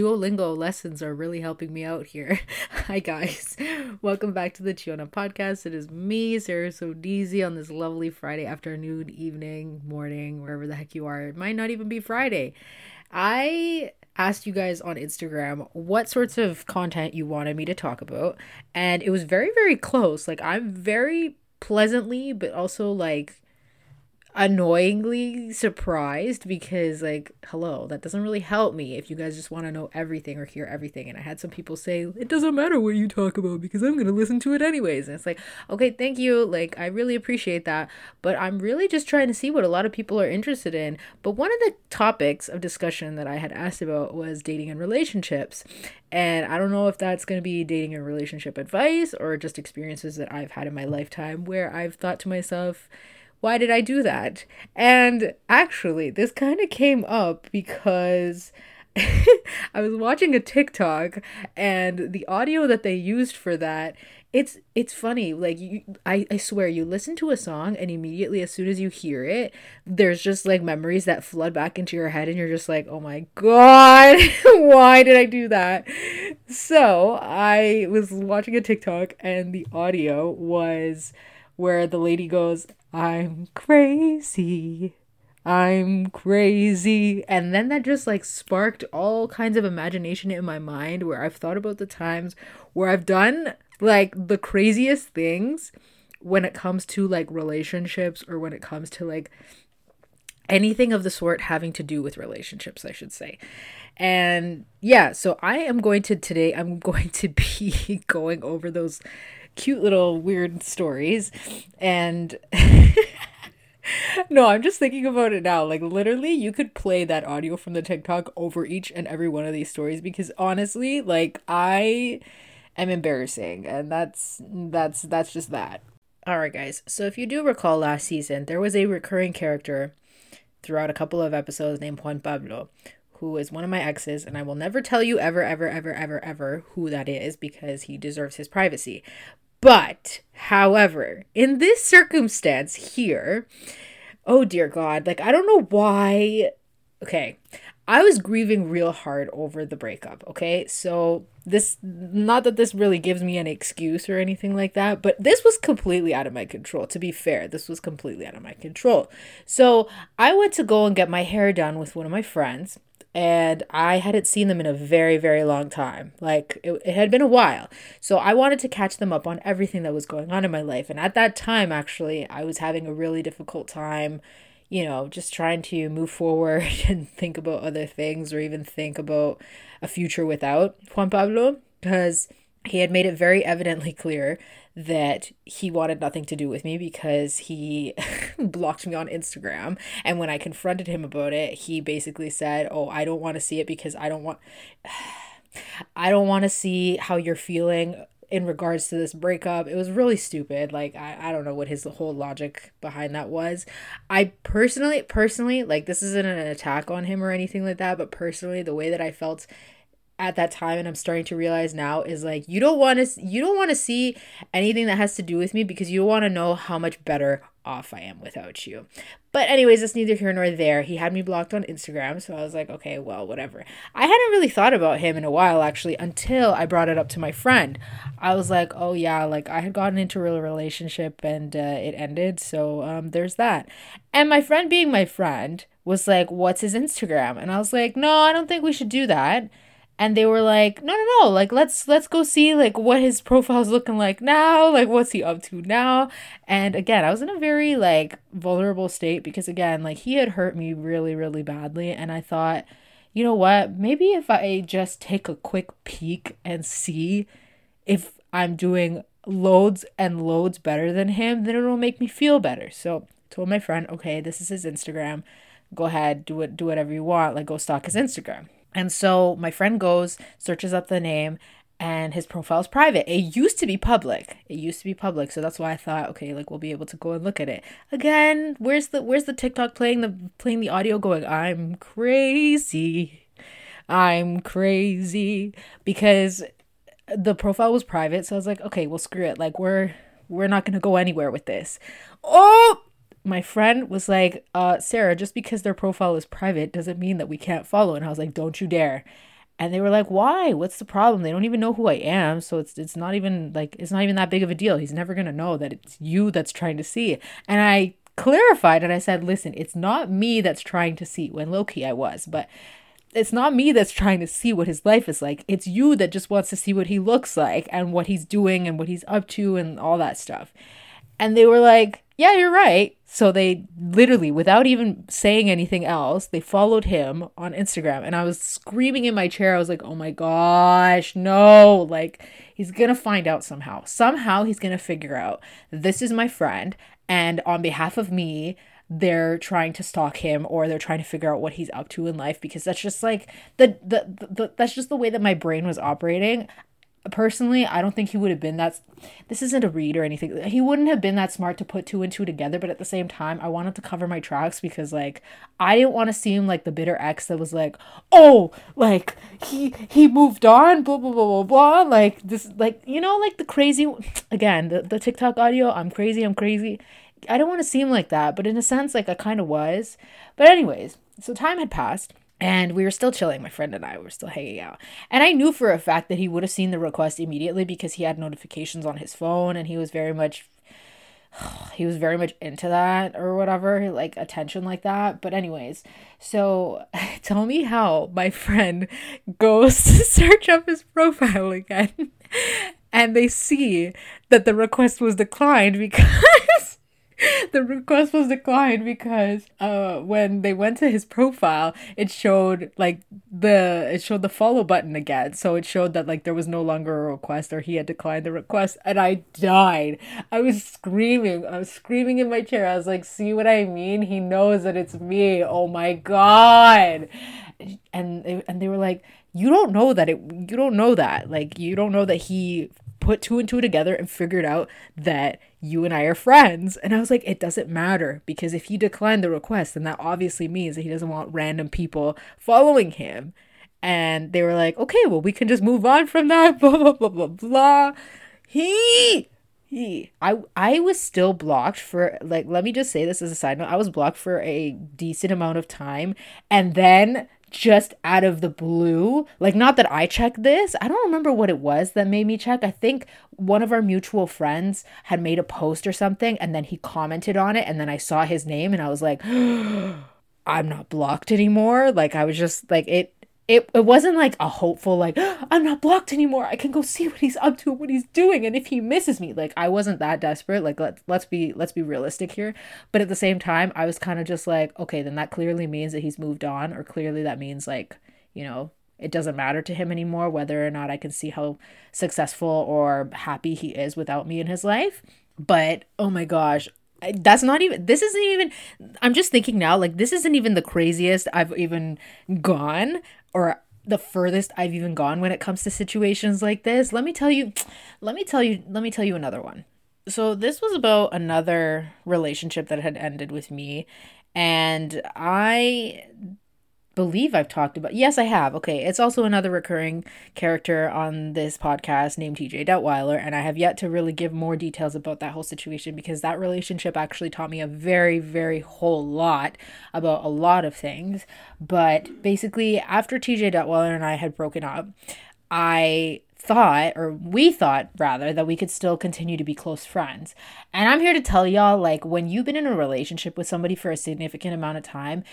Duolingo lessons are really helping me out here. Hi, guys. Welcome back to the Chiona podcast. It is me, Sarah Sodizi, on this lovely Friday afternoon, evening, morning, wherever the heck you are. It might not even be Friday. I asked you guys on Instagram what sorts of content you wanted me to talk about, and it was very, very close. Like, I'm very pleasantly, but also like annoyingly surprised because like hello that doesn't really help me if you guys just want to know everything or hear everything. And i had some people say it doesn't matter what you talk about because i'm going to listen to it anyways. And it's like okay thank you. Like i really appreciate that. But i'm really just trying to see what a lot of people are interested in. But one of the topics of discussion that i had asked about was dating and relationships. And I don't know if that's going to be dating and relationship advice or just experiences that I've had in my lifetime where I've thought to myself, why did I do that? And actually, this kind of came up because I was watching a TikTok and the audio that they used for that it's it's funny like you I, I swear you listen to a song and immediately as soon as you hear it there's just like memories that flood back into your head and you're just like oh my god why did i do that so i was watching a tiktok and the audio was where the lady goes I'm crazy. I'm crazy. And then that just like sparked all kinds of imagination in my mind where I've thought about the times where I've done like the craziest things when it comes to like relationships or when it comes to like anything of the sort having to do with relationships, I should say. And yeah, so I am going to today, I'm going to be going over those cute little weird stories. And no, I'm just thinking about it now. Like literally you could play that audio from the TikTok over each and every one of these stories because honestly, like I am embarrassing and that's that's that's just that. All right, guys. So if you do recall last season, there was a recurring character throughout a couple of episodes named Juan Pablo who is one of my exes, and I will never tell you ever, ever, ever, ever, ever who that is because he deserves his privacy. But, however, in this circumstance here, oh dear God, like I don't know why. Okay, I was grieving real hard over the breakup, okay? So, this, not that this really gives me an excuse or anything like that, but this was completely out of my control. To be fair, this was completely out of my control. So, I went to go and get my hair done with one of my friends and I hadn't seen them in a very, very long time. Like it, it had been a while. So I wanted to catch them up on everything that was going on in my life. And at that time, actually, I was having a really difficult time, you know, just trying to move forward and think about other things or even think about a future without Juan Pablo because he had made it very evidently clear that he wanted nothing to do with me because he blocked me on Instagram. And when I confronted him about it, he basically said, Oh, I don't want to see it because I don't want. I don't want to see how you're feeling in regards to this breakup. It was really stupid. Like I, I don't know what his whole logic behind that was. I personally personally like this isn't an attack on him or anything like that, but personally the way that I felt at that time and I'm starting to realize now is like you don't want to you don't want to see anything that has to do with me because you want to know how much better off I am without you. But anyways, it's neither here nor there. He had me blocked on Instagram, so I was like, okay, well, whatever. I hadn't really thought about him in a while actually until I brought it up to my friend. I was like, oh yeah, like I had gotten into a real relationship and uh, it ended, so um, there's that. And my friend, being my friend, was like, what's his Instagram? And I was like, no, I don't think we should do that and they were like no no no like let's let's go see like what his profile's looking like now like what's he up to now? And again i was in a very like vulnerable state because again like he had hurt me really really badly. And i thought you know what? Maybe if i just take a quick peek and see if i'm doing loads and loads better than him then it'll make me feel better. So I told my friend okay this is his instagram. Go ahead do it do whatever you want. Like go stalk his instagram and so my friend goes, searches up the name, and his profile is private. It used to be public. It used to be public. So that's why I thought, okay, like we'll be able to go and look at it. Again, where's the where's the TikTok playing the playing the audio going, I'm crazy. I'm crazy. Because the profile was private, so I was like, okay, well screw it. Like we're we're not gonna go anywhere with this. Oh my friend was like, uh, Sarah, just because their profile is private doesn't mean that we can't follow. And I was like, don't you dare. and they were like, "Why? What's the problem? They don't even know who I am, so it's it's not even like it's not even that big of a deal. He's never gonna know that it's you that's trying to see." And I clarified and I said, "Listen, it's not me that's trying to see." When low key I was, but it's not me that's trying to see what his life is like. It's you that just wants to see what he looks like and what he's doing and what he's up to and all that stuff. And they were like, yeah, you're right. So they literally, without even saying anything else, they followed him on Instagram. And I was screaming in my chair. I was like, oh my gosh, no. Like, he's going to find out somehow. Somehow he's going to figure out this is my friend. And on behalf of me, they're trying to stalk him or they're trying to figure out what he's up to in life because that's just like the, the, the that's just the way that my brain was operating personally i don't think he would have been that this isn't a read or anything he wouldn't have been that smart to put two and two together but at the same time i wanted to cover my tracks because like i didn't want to seem like the bitter ex that was like oh like he he moved on blah blah blah blah blah like this like you know like the crazy again the, the tiktok audio i'm crazy i'm crazy. I don't want to seem like that but in a sense like i kind of was. But anyways so time had passed and we were still chilling my friend and i were still hanging out. And i knew for a fact that he would have seen the request immediately because he had notifications on his phone and he was very much he was very much into that or whatever like attention like that. But anyways so tell me how my friend goes to search up his profile again and they see that the request was declined because the request was declined because uh when they went to his profile it showed like the it showed the follow button again. So it showed that like there was no longer a request or he had declined the request and i died. I was screaming. I was screaming in my chair. I was like see what i mean? He knows that it's me. Oh my god. And and they were like you don't know that it you don't know that. Like you don't know that he put two and two together and figured out that you and I are friends. And I was like, it doesn't matter because if he declined the request, then that obviously means that he doesn't want random people following him. And they were like, okay, well, we can just move on from that, blah, blah, blah, blah, blah. He, he, I, I was still blocked for, like, let me just say this as a side note. I was blocked for a decent amount of time. And then just out of the blue. Like, not that I checked this. I don't remember what it was that made me check. I think one of our mutual friends had made a post or something and then he commented on it. And then I saw his name and I was like, I'm not blocked anymore. Like, I was just like, it it, it wasn't like a hopeful like i'm not blocked anymore. I can go see what he's up to what he's doing. And if he misses me like i wasn't that desperate. Like let, let's be let's be realistic here. But at the same time i was kind of just like okay then that clearly means that he's moved on or clearly that means like you know it doesn't matter to him anymore whether or not i can see how successful or happy he is without me in his life. But oh my gosh that's not even this isn't even i'm just thinking now like this isn't even the craziest i've even gone or the furthest I've even gone when it comes to situations like this. Let me tell you, let me tell you, let me tell you another one. So this was about another relationship that had ended with me and I believe I've talked about. Yes, I have. Okay, it's also another recurring character on this podcast named TJ Detweiler, and I have yet to really give more details about that whole situation because that relationship actually taught me a very, very whole lot about a lot of things. But basically, after TJ Detweiler and I had broken up, I thought, or we thought rather, that we could still continue to be close friends. And I'm here to tell y'all like, when you've been in a relationship with somebody for a significant amount of time,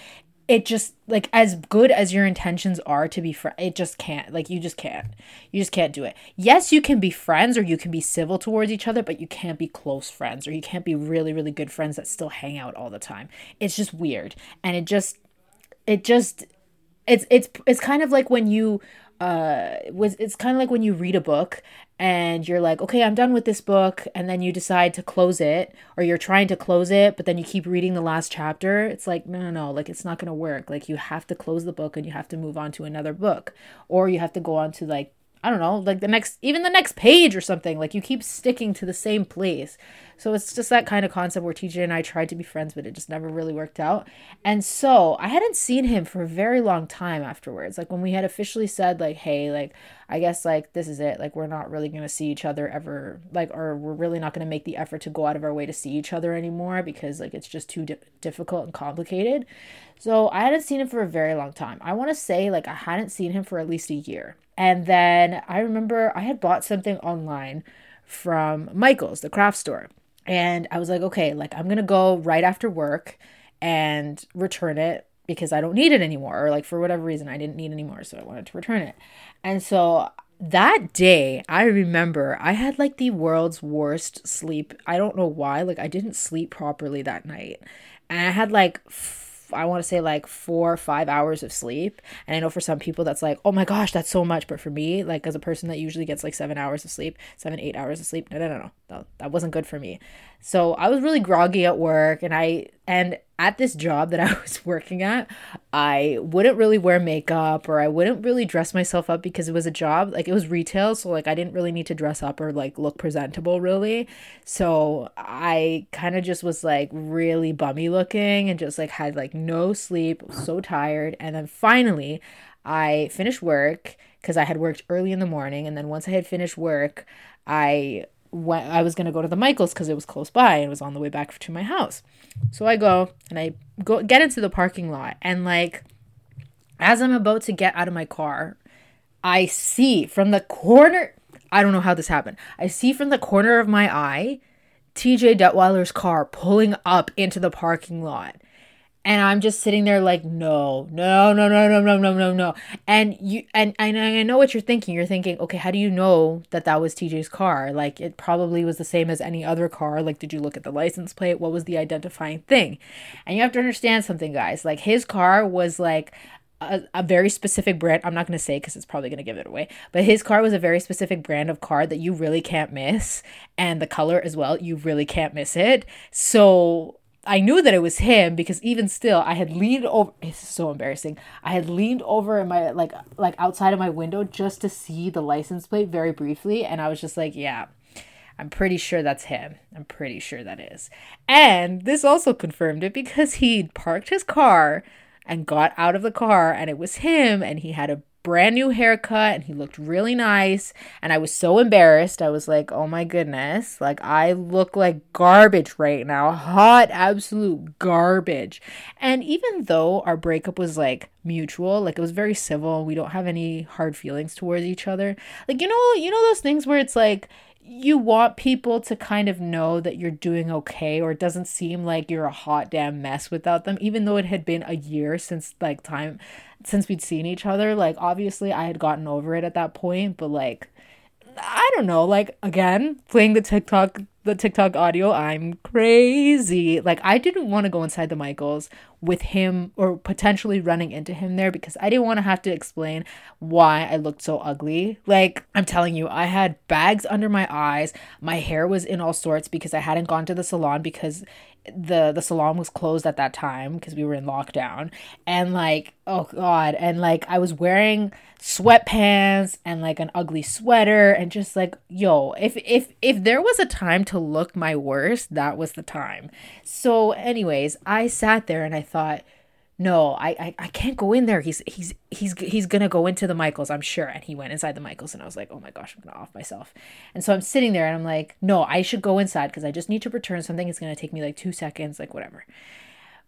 it just like as good as your intentions are to be friends it just can't like you just can't. You just can't do it. Yes you can be friends or you can be civil towards each other but you can't be close friends or you can't be really really good friends that still hang out all the time. It's just weird. And it just it just it's it's it's kind of like when you uh was it's kind of like when you read a book and you're like okay i'm done with this book and then you decide to close it or you're trying to close it but then you keep reading the last chapter it's like no no no like it's not going to work. Like you have to close the book and you have to move on to another book or you have to go on to like I don't know, like the next, even the next page or something. Like you keep sticking to the same place. So it's just that kind of concept where TJ and I tried to be friends, but it just never really worked out. And so I hadn't seen him for a very long time afterwards. Like when we had officially said, like, hey, like, I guess, like, this is it. Like, we're not really going to see each other ever. Like, or we're really not going to make the effort to go out of our way to see each other anymore because, like, it's just too di- difficult and complicated. So I hadn't seen him for a very long time. I want to say like I hadn't seen him for at least a year. And then I remember I had bought something online from Michael's, the craft store. And I was like, okay, like I'm going to go right after work and return it because I don't need it anymore. Or like for whatever reason, I didn't need anymore. So I wanted to return it. And so that day, I remember I had like the world's worst sleep. I don't know why. Like I didn't sleep properly that night. And I had like I want to say like four or five hours of sleep. And I know for some people that's like, oh my gosh, that's so much. But for me, like as a person that usually gets like seven hours of sleep, seven, eight hours of sleep, no, no, no, no, that wasn't good for me. So I was really groggy at work and I, and at this job that I was working at, I wouldn't really wear makeup or I wouldn't really dress myself up because it was a job, like it was retail. So like I didn't really need to dress up or like look presentable really. So I kind of just was like really bummy looking and just like had like no sleep, so tired. And then finally, I finished work because I had worked early in the morning. And then once I had finished work, I went, I was going to go to the Michaels because it was close by and was on the way back to my house. So I go and I go get into the parking lot and like as I'm about to get out of my car, I see from the corner I don't know how this happened. I see from the corner of my eye TJ Detweiler's car pulling up into the parking lot and I'm just sitting there like, no, no, no, no, no, no, no, no, no. And you and, and I know what you're thinking. You're thinking, okay, how do you know that that was TJ's car? Like it probably was the same as any other car. Like, did you look at the license plate? What was the identifying thing? And you have to understand something, guys. Like his car was like a, a very specific brand. I'm not going to say because it's probably going to give it away, but his car was a very specific brand of car that you really can't miss. And the color as well, you really can't miss it. So I knew that it was him because even still, I had leaned over. It's so embarrassing. I had leaned over in my like like outside of my window just to see the license plate very briefly, and I was just like, yeah. I'm pretty sure that's him. I'm pretty sure that is. And this also confirmed it because he'd parked his car and got out of the car and it was him and he had a brand new haircut and he looked really nice. And I was so embarrassed. I was like, oh my goodness, like I look like garbage right now. Hot, absolute garbage. And even though our breakup was like mutual, like it was very civil, we don't have any hard feelings towards each other. Like, you know, you know those things where it's like, you want people to kind of know that you're doing okay or it doesn't seem like you're a hot damn mess without them even though it had been a year since like time since we'd seen each other. Like obviously i had gotten over it at that point but like i don't know like again playing the tiktok the TikTok audio, I'm crazy. Like, I didn't want to go inside the Michaels with him or potentially running into him there because I didn't want to have to explain why I looked so ugly. Like, I'm telling you, I had bags under my eyes. My hair was in all sorts because I hadn't gone to the salon because the the salon was closed at that time because we were in lockdown. And like oh god and like i was wearing sweatpants and like an ugly sweater and just like yo if if if there was a time to look my worst that was the time. So anyways i sat there and i thought no I, I i can't go in there. He's he's he's he's gonna go into the michaels i'm sure. And he went inside the michaels and i was like oh my gosh i'm gonna off myself. And so i'm sitting there and i'm like no i should go inside because i just need to return something. It's gonna take me like two seconds like whatever.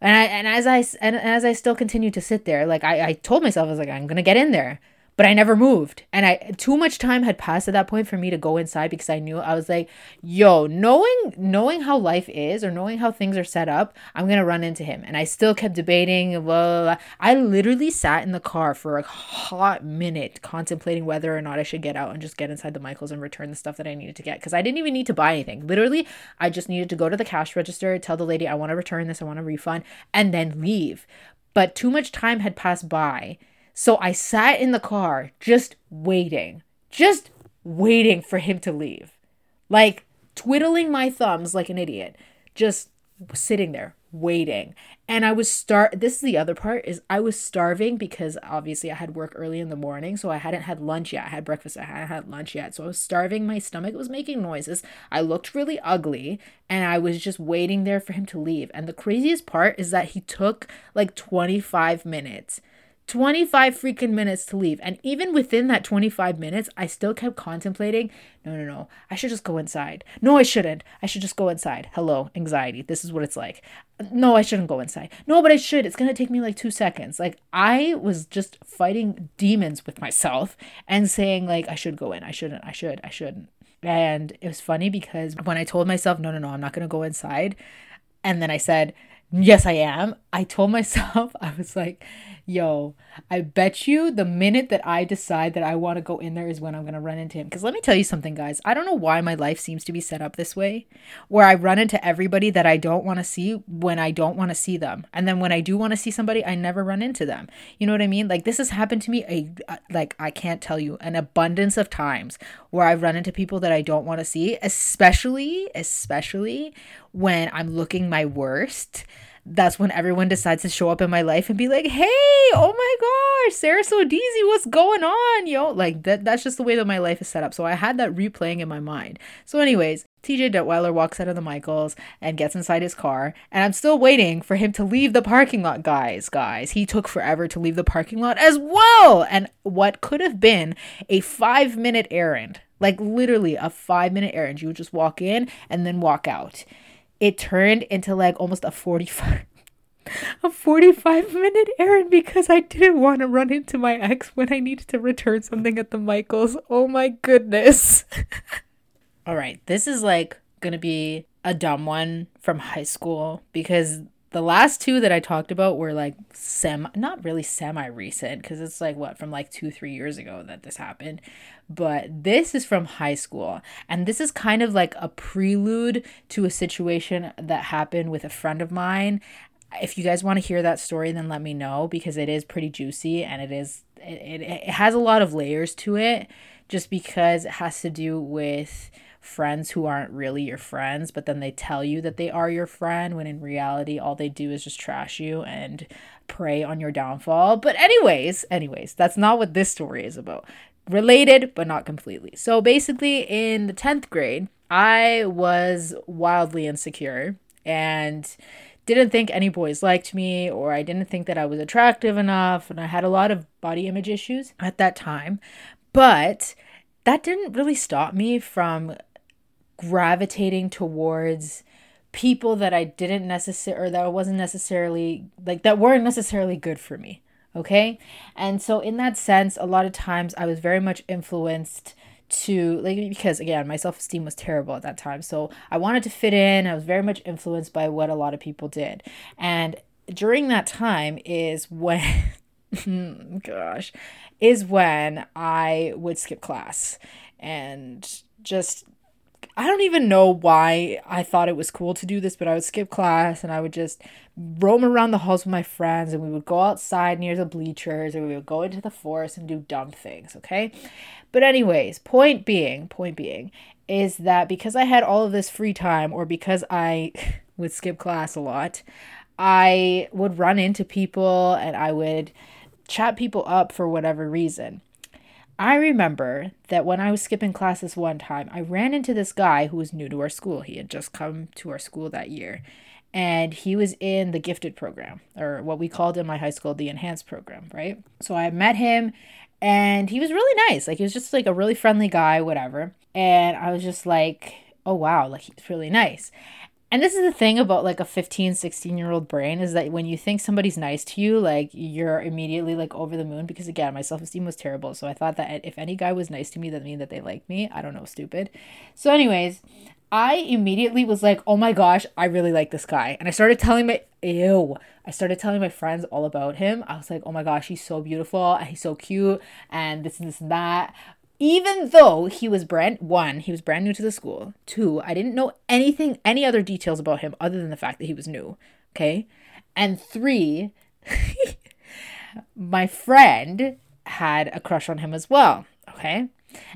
And i and as i and as i still continued to sit there like i i told myself i was like i'm gonna get in there but I never moved. And I too much time had passed at that point for me to go inside because I knew I was like, yo, knowing knowing how life is or knowing how things are set up, I'm gonna run into him. And I still kept debating, blah, blah, blah. I literally sat in the car for a hot minute contemplating whether or not I should get out and just get inside the Michaels and return the stuff that I needed to get. Because I didn't even need to buy anything. Literally, I just needed to go to the cash register, tell the lady I want to return this, I want a refund, and then leave. But too much time had passed by so I sat in the car just waiting, just waiting for him to leave. Like twiddling my thumbs like an idiot, just sitting there waiting. And I was star this is the other part is I was starving because obviously I had work early in the morning, so I hadn't had lunch yet. I had breakfast, I hadn't had lunch yet. So I was starving, my stomach was making noises. I looked really ugly and I was just waiting there for him to leave. And the craziest part is that he took like 25 minutes 25 freaking minutes to leave. And even within that 25 minutes, I still kept contemplating no, no, no, I should just go inside. No, I shouldn't. I should just go inside. Hello, anxiety. This is what it's like. No, I shouldn't go inside. No, but I should. It's going to take me like two seconds. Like, I was just fighting demons with myself and saying, like, I should go in. I shouldn't. I should. I shouldn't. And it was funny because when I told myself, no, no, no, I'm not going to go inside. And then I said, yes, I am. I told myself, I was like, yo, I bet you the minute that I decide that I want to go in there is when I'm going to run into him. Because let me tell you something, guys. I don't know why my life seems to be set up this way, where I run into everybody that I don't want to see when I don't want to see them. And then when I do want to see somebody, I never run into them. You know what I mean? Like, this has happened to me, a, uh, like, I can't tell you, an abundance of times where I've run into people that I don't want to see, especially, especially when I'm looking my worst that's when everyone decides to show up in my life and be like, "Hey, oh my gosh, Sarah Sodizi, what's going on, yo?" Like that. That's just the way that my life is set up. So I had that replaying in my mind. So, anyways, TJ Detweiler walks out of the Michaels and gets inside his car, and I'm still waiting for him to leave the parking lot. Guys, guys, he took forever to leave the parking lot as well. And what could have been a five minute errand, like literally a five minute errand, you would just walk in and then walk out it turned into like almost a 45 a 45 minute errand because I didn't want to run into my ex when I needed to return something at the Michaels. Oh my goodness. All right, this is like going to be a dumb one from high school because the last two that I talked about were like sem not really semi recent because it's like what from like two three years ago that this happened, but this is from high school and this is kind of like a prelude to a situation that happened with a friend of mine. If you guys want to hear that story, then let me know because it is pretty juicy and it is it, it, it has a lot of layers to it just because it has to do with friends who aren't really your friends, but then they tell you that they are your friend when in reality all they do is just trash you and prey on your downfall. But anyways, anyways, that's not what this story is about. Related, but not completely. So basically in the 10th grade, I was wildly insecure and didn't think any boys liked me or I didn't think that I was attractive enough and I had a lot of body image issues at that time. But that didn't really stop me from gravitating towards people that I didn't necessarily or that wasn't necessarily like that weren't necessarily good for me. Okay. And so, in that sense, a lot of times I was very much influenced to like because again my self-esteem was terrible at that time. So i wanted to fit in. I was very much influenced by what a lot of people did. And during that time is when gosh is when i would skip class and just I don't even know why I thought it was cool to do this, but I would skip class and I would just roam around the halls with my friends and we would go outside near the bleachers or we would go into the forest and do dumb things, okay? But anyways, point being, point being is that because I had all of this free time or because I would skip class a lot, I would run into people and I would chat people up for whatever reason. I remember that when I was skipping classes one time, I ran into this guy who was new to our school. He had just come to our school that year. And he was in the gifted program, or what we called in my high school the enhanced program, right? So I met him and he was really nice. Like he was just like a really friendly guy, whatever. And I was just like, oh wow, like he's really nice. And this is the thing about like a 15, 16 year old brain is that when you think somebody's nice to you, like you're immediately like over the moon because again, my self esteem was terrible. So I thought that if any guy was nice to me, that mean that they liked me. I don't know, stupid. So, anyways, I immediately was like, oh my gosh, I really like this guy. And I started telling my, ew, I started telling my friends all about him. I was like, oh my gosh, he's so beautiful and he's so cute and this and this and that even though he was brand one, he was brand new to the school. Two, I didn't know anything, any other details about him other than the fact that he was new. Okay. And three, my friend had a crush on him as well. Okay.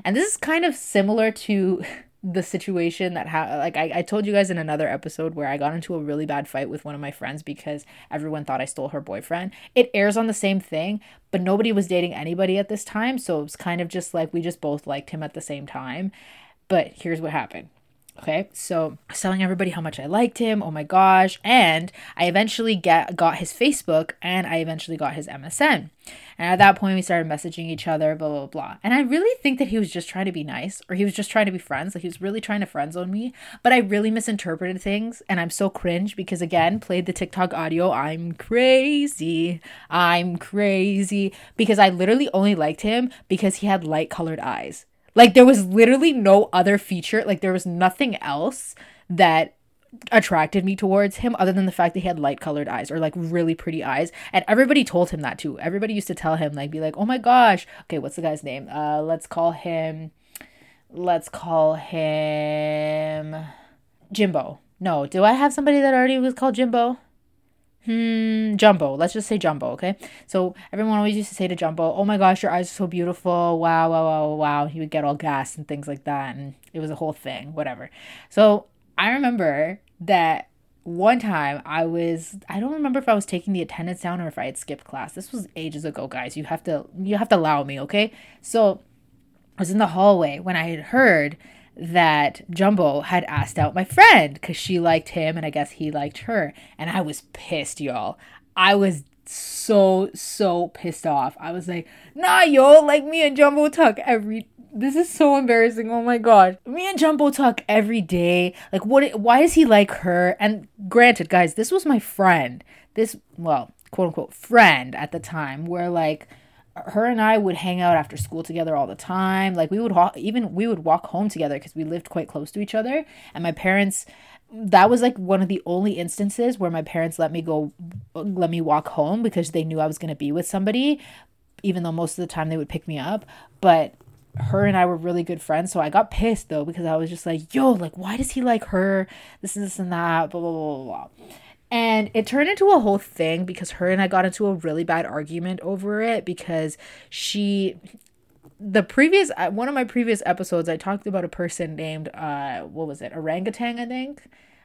And this is kind of similar to the situation that ha- like I, I told you guys in another episode where I got into a really bad fight with one of my friends because everyone thought I stole her boyfriend. It airs on the same thing, but nobody was dating anybody at this time, so it was kind of just like we just both liked him at the same time. But here's what happened. Okay, so telling everybody how much I liked him. Oh my gosh. And I eventually get got his Facebook and I eventually got his MSN. And at that point we started messaging each other, blah blah blah. And I really think that he was just trying to be nice or he was just trying to be friends. Like he was really trying to friend zone me. But I really misinterpreted things and I'm so cringe because again, played the TikTok audio. I'm crazy. I'm crazy. Because I literally only liked him because he had light colored eyes. Like there was literally no other feature, like there was nothing else that attracted me towards him other than the fact that he had light colored eyes or like really pretty eyes. And everybody told him that too. Everybody used to tell him like be like oh my gosh. Okay what's the guy's name? Uh let's call him let's call him jimbo. No do i have somebody that already was called jimbo Hmm, Jumbo. Let's just say Jumbo, okay? So everyone always used to say to Jumbo, "Oh my gosh, your eyes are so beautiful! Wow, wow, wow, wow!" He would get all gassed and things like that, and it was a whole thing, whatever. So I remember that one time I was I don't remember if I was taking the attendance down or if I had skipped class. This was ages ago, guys. You have to you have to allow me, okay? So I was in the hallway when I had heard that Jumbo had asked out my friend because she liked him and I guess he liked her. And I was pissed, y'all. I was so, so pissed off. I was like, nah, yo, like me and Jumbo talk every this is so embarrassing. Oh my god. Me and Jumbo talk every day. Like what why is he like her? And granted, guys, this was my friend. This well, quote unquote friend at the time where like her and I would hang out after school together all the time. Like we would even we would walk home together because we lived quite close to each other. And my parents, that was like one of the only instances where my parents let me go, let me walk home because they knew I was going to be with somebody, even though most of the time they would pick me up. But her and I were really good friends. So I got pissed though because I was just like, yo, like, why does he like her? This and this and that, blah, blah, blah, blah, blah. And it turned into a whole thing because her and I got into a really bad argument over it because she the previous uh, one of my previous episodes I talked about a person named uh what was it? Orangutan, I think.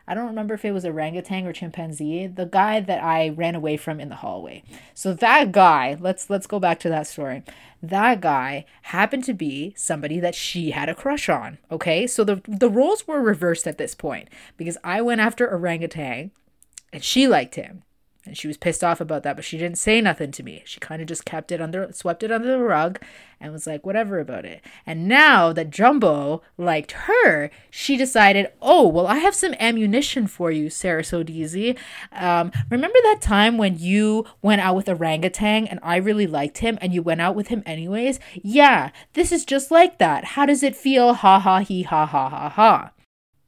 I don't remember if it was orangutan or chimpanzee, the guy that I ran away from in the hallway. So that guy, let's let's go back to that story. That guy happened to be somebody that she had a crush on. Okay? So the the roles were reversed at this point because I went after orangutan and she liked him. And she was pissed off about that, but she didn't say nothing to me. She kind of just kept it under, swept it under the rug and was like, whatever about it. And now that Jumbo liked her, she decided, oh, well, I have some ammunition for you, Sarah Sodizi. Um, remember that time when you went out with orangutan and I really liked him and you went out with him anyways? Yeah, this is just like that. How does it feel? Ha ha he ha ha ha ha.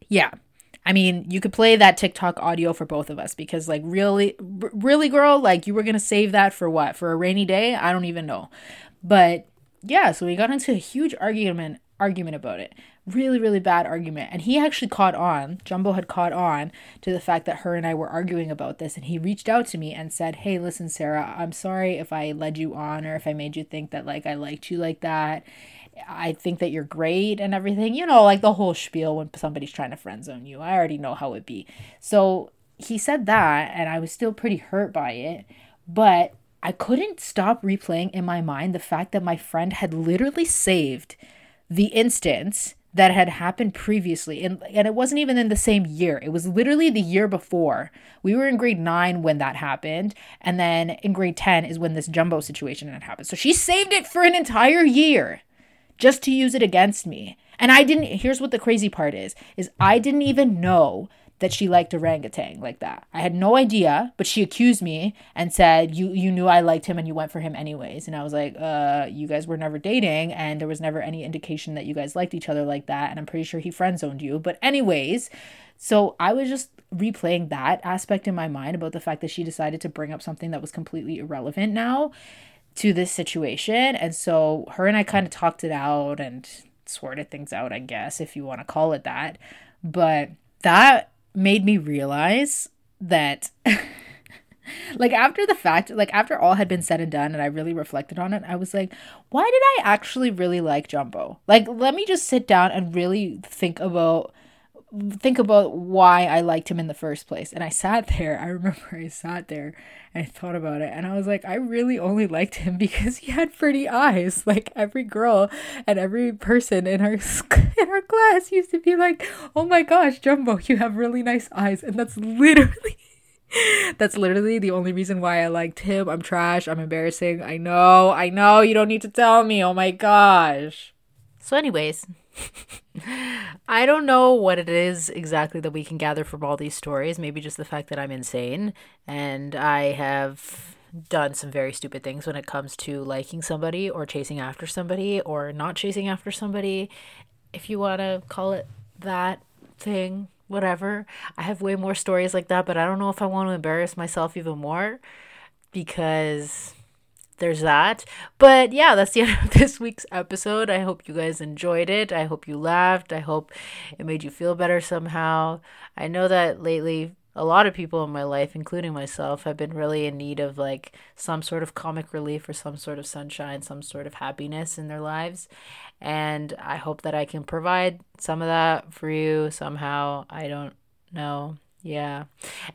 Yeah, I mean, you could play that TikTok audio for both of us because, like, really, really, girl, like, you were gonna save that for what? For a rainy day? I don't even know. But yeah, so we got into a huge argument argument about it. Really, really bad argument. And he actually caught on, Jumbo had caught on to the fact that her and I were arguing about this. And he reached out to me and said, Hey, listen, Sarah, I'm sorry if I led you on or if I made you think that like I liked you like that. I think that you're great and everything. You know, like the whole spiel when somebody's trying to friend zone you. I already know how it be. So he said that, and I was still pretty hurt by it. But I couldn't stop replaying in my mind the fact that my friend had literally saved the instance that had happened previously and and it wasn't even in the same year it was literally the year before we were in grade 9 when that happened and then in grade 10 is when this jumbo situation had happened so she saved it for an entire year just to use it against me. And I didn't here's what the crazy part is is I didn't even know that she liked orangutan like that. I had no idea, but she accused me and said you you knew I liked him and you went for him anyways. And I was like, "Uh, you guys were never dating and there was never any indication that you guys liked each other like that, and I'm pretty sure he friend zoned you." But anyways, so I was just replaying that aspect in my mind about the fact that she decided to bring up something that was completely irrelevant now to this situation. And so her and I kind of talked it out and sorted things out, I guess, if you want to call it that. But that made me realize that. like after the fact like after all had been said and done and i really reflected on it i was like why did i actually really like jumbo like let me just sit down and really think about think about why I liked him in the first place. And I sat there, I remember I sat there and I thought about it and I was like, I really only liked him because he had pretty eyes. Like every girl and every person in our in our class used to be like, "Oh my gosh, Jumbo, you have really nice eyes." And that's literally that's literally the only reason why I liked him. I'm trash. I'm embarrassing. I know. I know. You don't need to tell me. Oh my gosh. So, anyways, I don't know what it is exactly that we can gather from all these stories. Maybe just the fact that I'm insane and I have done some very stupid things when it comes to liking somebody or chasing after somebody or not chasing after somebody. If you want to call it that thing, whatever. I have way more stories like that, but I don't know if I want to embarrass myself even more because there's that. But yeah, that's the end of this week's episode. I hope you guys enjoyed it. I hope you laughed. I hope it made you feel better somehow. I know that lately a lot of people in my life, including myself, have been really in need of like some sort of comic relief or some sort of sunshine, some sort of happiness in their lives. And I hope that I can provide some of that for you somehow. I don't know. Yeah.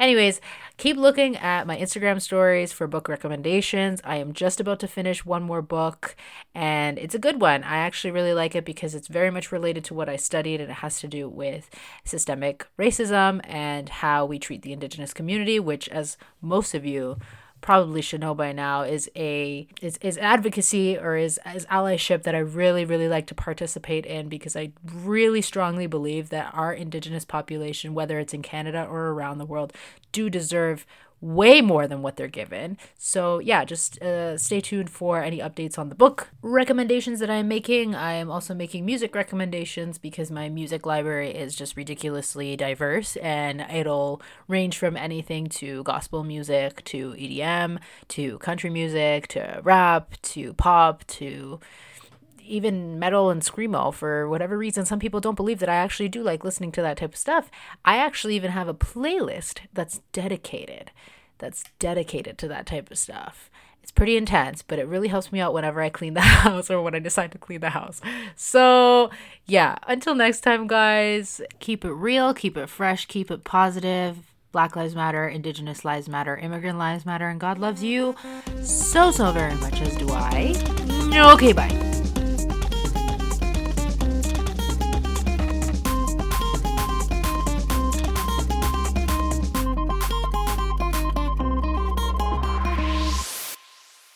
Anyways, keep looking at my Instagram stories for book recommendations. I am just about to finish one more book, and it's a good one. I actually really like it because it's very much related to what I studied, and it has to do with systemic racism and how we treat the Indigenous community, which, as most of you probably should know by now is a is, is advocacy or is, is allyship that I really really like to participate in because I really strongly believe that our indigenous population whether it's in Canada or around the world do deserve way more than what they're given. So, yeah, just uh, stay tuned for any updates on the book recommendations that I'm making. I am also making music recommendations because my music library is just ridiculously diverse and it'll range from anything to gospel music to EDM to country music to rap to pop to even metal and screamo for whatever reason some people don't believe that I actually do like listening to that type of stuff. I actually even have a playlist that's dedicated that's dedicated to that type of stuff. It's pretty intense, but it really helps me out whenever I clean the house or when I decide to clean the house. So, yeah, until next time, guys, keep it real, keep it fresh, keep it positive. Black Lives Matter, Indigenous Lives Matter, Immigrant Lives Matter, and God loves you so, so very much, as do I. Okay, bye.